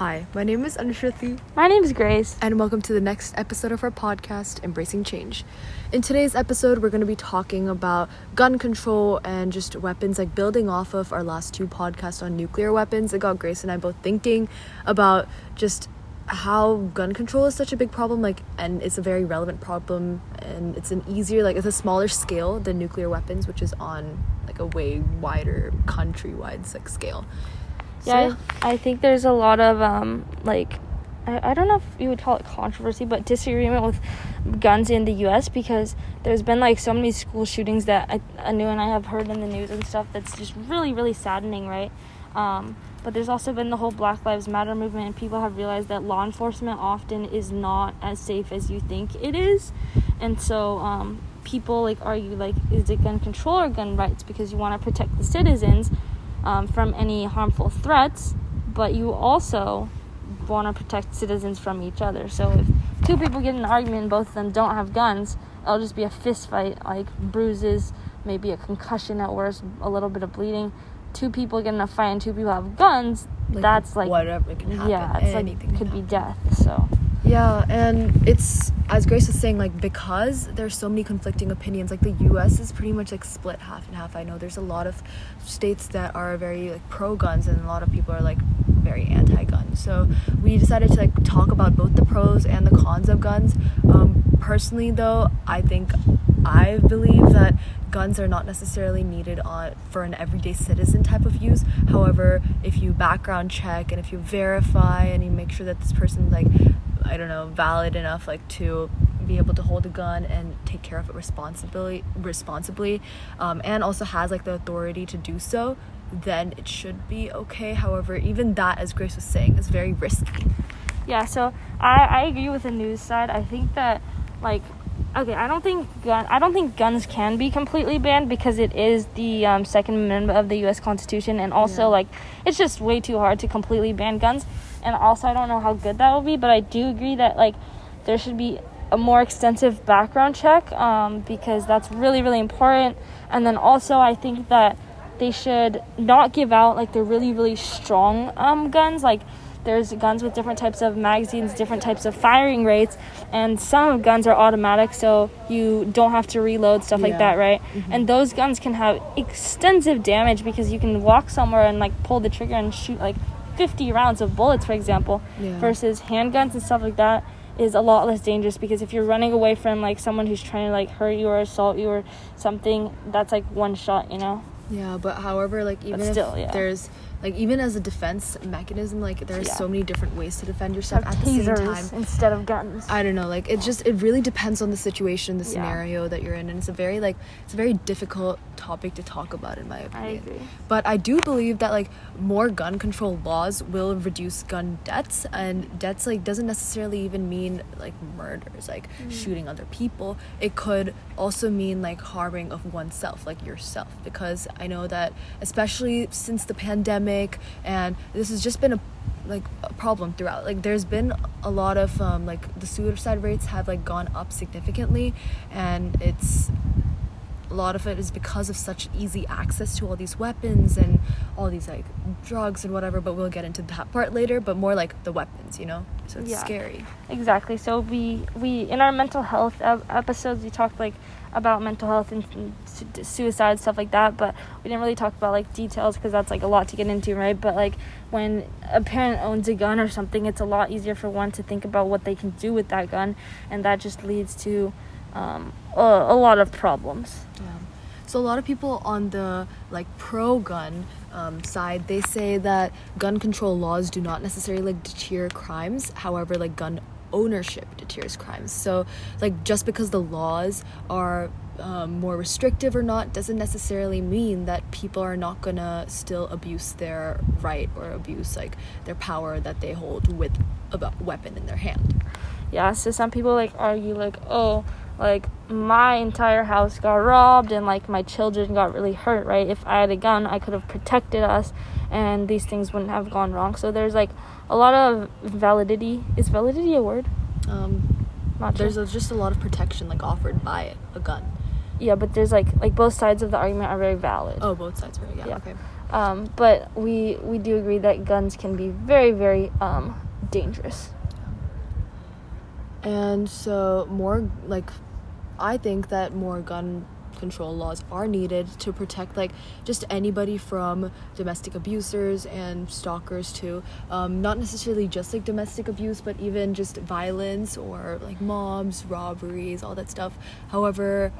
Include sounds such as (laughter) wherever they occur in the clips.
Hi, my name is Anushruti, My name is Grace. and welcome to the next episode of our podcast, Embracing Change. In today's episode, we're going to be talking about gun control and just weapons, like building off of our last two podcasts on nuclear weapons. It got Grace and I both thinking about just how gun control is such a big problem, like, and it's a very relevant problem, and it's an easier, like, it's a smaller scale than nuclear weapons, which is on like a way wider countrywide like scale. So, Yeah, I, I think there's a lot of um like I, I don't know if you would call it controversy, but disagreement with guns in the U.S. because there's been like so many school shootings that I, Anu and I have heard in the news and stuff. That's just really really saddening, right? Um, but there's also been the whole Black Lives Matter movement, and people have realized that law enforcement often is not as safe as you think it is, and so um, people like argue like is it gun control or gun rights because you want to protect the citizens um, from any harmful threats, but you also want to protect citizens from each other. So if two people get in an argument and both of them don't have guns, it'll just be a fist fight, like bruises, maybe a concussion at worst, a little bit of bleeding. Two people get in a fight and two people have guns. Like, that's like whatever can happen. yeah, it's anything like could be death. So Yeah, and it's as Grace was saying, like because there's so many conflicting opinions. Like the U.S. is pretty much like split half and half. I know there's a lot of states that are very like pro guns, and a lot of people are like very anti-gun. So we decided to like talk about both the pros and the cons of guns. Um, personally, though, I think I believe that guns are not necessarily needed on for an everyday citizen type of use. However, if you background check and if you verify and you make sure that this person like I don't know valid enough like to be able to hold a gun and take care of it responsibly responsibly um, and also has like the authority to do so then it should be okay however even that as grace was saying is very risky Yeah, so I, I agree with the news side. I think that like okay, I don't think gun I don't think guns can be completely banned because it is the um, second amendment of the US Constitution and also Yeah. like it's just way too hard to completely ban guns. And also I don't know how good that will be, but I do agree that like there should be a more extensive background check um, because that's really really important. And then also I think that they should not give out like the really really strong um, guns. Like there's guns with different types of magazines different types of firing rates and some guns are automatic so you don't have to reload stuff like that right? And those guns can have extensive damage because you can walk somewhere and like pull the trigger and shoot like 50 rounds of bullets for example Yeah. versus handguns and stuff like that is a lot less dangerous because if you're running away from like someone who's trying to like hurt you or assault you or something that's like one shot you know Yeah, but however, like even still, if yeah. there's like even as a defense mechanism, like there's Yeah. so many different ways to defend yourself have at the same time. instead of guns I don't know, like it just it really depends on the situation, the Yeah. scenario that you're in, and it's a very like it's a very difficult topic to talk about in my I opinion. agree. But I do believe that like more gun control laws will reduce gun deaths, and deaths like doesn't necessarily even mean like murders, like Mm-hmm. shooting other people. It could also mean like harming of oneself, like yourself, because I know that especially since the pandemic, and this has just been a like a problem throughout. Like there's been a lot of um, like the suicide rates have like gone up significantly and it's a lot of it is because of such easy access to all these weapons and all these like drugs and whatever but we'll get into that part later but more like the weapons you know so it's Yeah. scary Exactly. So we we in our mental health episodes we talked like about mental health and, and suicide stuff like that, but we didn't really talk about like details because that's like a lot to get into, right? But like when a parent owns a gun or something, it's a lot easier for one to think about what they can do with that gun, and that just leads to um, a, a lot of problems. Yeah. So a lot of people on the like pro gun um, side, they say that gun control laws do not necessarily like deter crimes. However, like gun ownership deters crimes. So like just because the laws are um, more restrictive or not doesn't necessarily mean that people are not gonna still abuse their right or abuse like their power that they hold with a weapon in their hand. yeah so some people like argue like oh like my entire house got robbed and like my children got really hurt right if i had a gun i could have protected us and these things wouldn't have gone wrong so there's like a lot of validity is validity a word Um, not sure. there's a, just a lot of protection like offered by a gun. yeah but there's like like both sides of the argument are very valid Oh, both sides, right? Yeah. Yeah. Okay. Um, but we we do agree that guns can be very very um, dangerous. And so more like I think that more gun control laws are needed to protect like just anybody from domestic abusers and stalkers too um, not necessarily just like domestic abuse but even just violence or like mobs robberies all that stuff however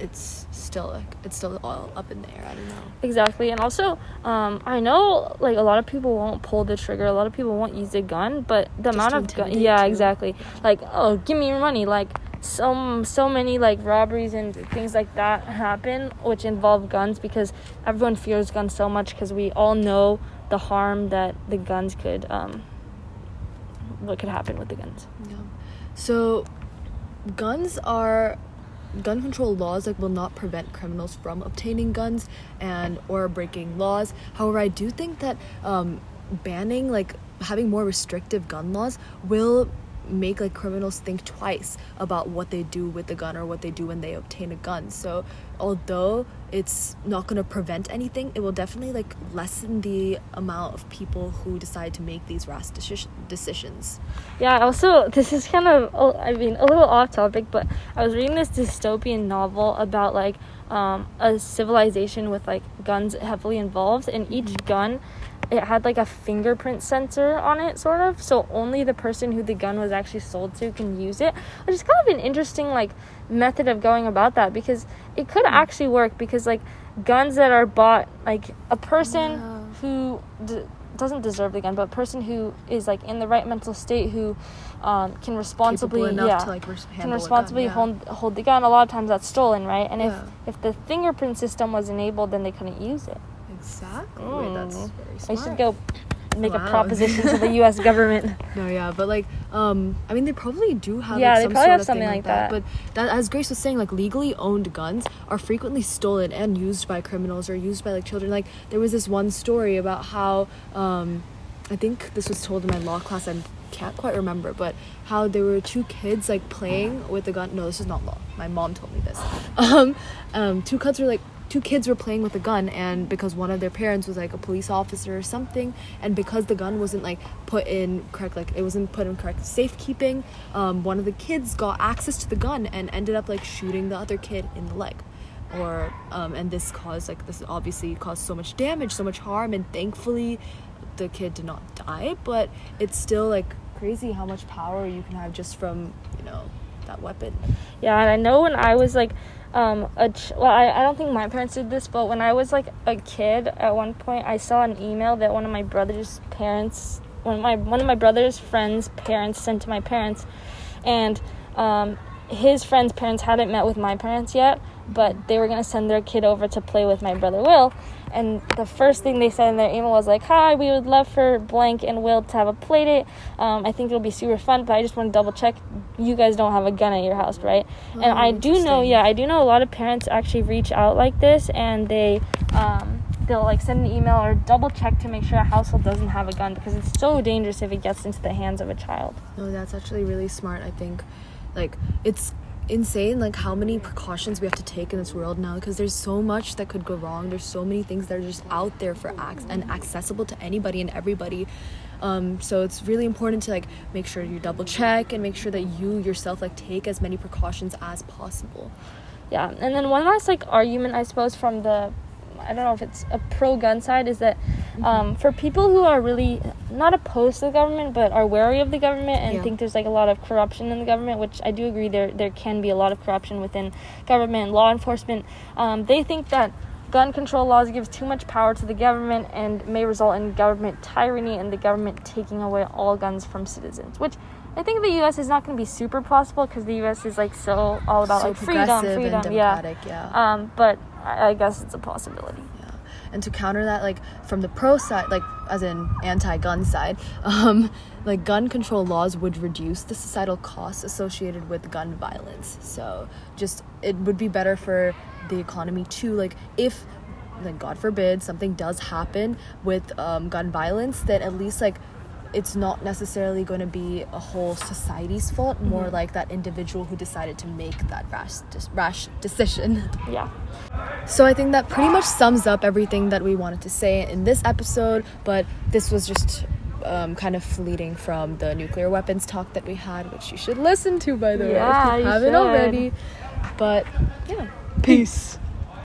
it's still like it's still all up in the air. I don't know. Exactly, and also, um, I know like a lot of people won't pull the trigger. A lot of people won't use a gun, but the Just amount of gun, yeah, too. exactly. Like, oh, give me your money. Like, some so many like robberies and things like that happen, which involve guns because everyone fears guns so much because we all know the harm that the guns could um, what could happen with the guns. Yeah. So, guns are gun control laws like will not prevent criminals from obtaining guns and or breaking laws. However, I do think that um, banning like having more restrictive gun laws will make like criminals think twice about what they do with the gun or what they do when they obtain a gun. So, although it's not going to prevent anything, it will definitely like lessen the amount of people who decide to make these rash deci- decisions. Yeah, also, this is kind of, I mean, a little off topic, but I was reading this dystopian novel about like um, a civilization with like guns heavily involved, and each gun, it had like a fingerprint sensor on it, sort of. So only the person who the gun was actually sold to can use it, which is kind of an interesting like method of going about that because it could actually work because like guns that are bought like a person Yeah. who d- doesn't deserve the gun, but a person who is like in the right mental state who um, can responsibly yeah to, like, res- can a gun, responsibly yeah. hold hold the gun. A lot of times that's stolen, right? And Yeah. if if the fingerprint system was enabled, then they couldn't use it. Exactly. Mm. That's very smart. I should go make a proposition to the (laughs) U.S. government. No, yeah, but like, um, I mean, they probably do have. Yeah, like, they some probably sort have something thing like that. But that, as Grace was saying, like legally owned guns are frequently stolen and used by criminals or used by like children. Like there was this one story about how, um, I think this was told in my law class. I can't quite remember, but how there were two kids like playing with a gun. No, this is not law. My mom told me this. (laughs) Um, um, two kids were like two kids were playing with a gun and because one of their parents was like a police officer or something and because the gun wasn't like put in correct like it wasn't put in correct safekeeping um, one of the kids got access to the gun and ended up like shooting the other kid in the leg. Or um, and this caused like this obviously caused so much damage so much harm and thankfully the kid did not die but it's still like crazy how much power you can have just from you know that weapon. Yeah, and I know when I was like um a ch- well I, I don't think my parents did this but when I was like a kid at one point I saw an email that one of my brother's parents one of my one of my brother's friends parents sent to my parents and um his friend's parents hadn't met with my parents yet but they were going to send their kid over to play with my brother Will. And the first thing they said in their email was like hi we would love for blank and Will to have a play date. Um, I think it'll be super fun but I just want to double check you guys don't have a gun at your house right? And Oh, I do know yeah I do know a lot of parents actually reach out like this and they um, they'll like send an email or double check to make sure a household doesn't have a gun because it's so dangerous if it gets into the hands of a child. No, that's actually really smart. I think, like, it's insane, like how many precautions we have to take in this world now. Because there's so much that could go wrong. There's so many things that are just out there for acts and accessible to anybody and everybody. Um, so it's really important to like make sure you double check and make sure that you yourself like take as many precautions as possible. Yeah, and then one last like argument I suppose from the I don't know if it's a pro gun side is that. Um, for people who are really not opposed to the government but are wary of the government and Yeah. think there's like a lot of corruption in the government, which I do agree there there can be a lot of corruption within government and law enforcement. Um, they think that gun control laws gives too much power to the government and may result in government tyranny and the government taking away all guns from citizens, which I think the U.S. is not going to be super possible because the U.S. is like so all about so like freedom, freedom, yeah. yeah. Um, but I guess it's a possibility. And to counter that, like from the pro side, like as in anti-gun side, (laughs) um, like gun control laws would reduce the societal costs associated with gun violence. So just it would be better for the economy too. Like if, like God forbid, something does happen with um, gun violence, that at least like it's not necessarily going to be a whole society's fault. More like that individual who decided to make that rash, rash decision. Yeah. So I think that pretty much sums up everything that we wanted to say in this episode, but this was just um, kind of fleeting from the nuclear weapons talk that we had, which you should listen to, by the Yeah, way, if you you haven't should. already. But yeah, peace. (laughs)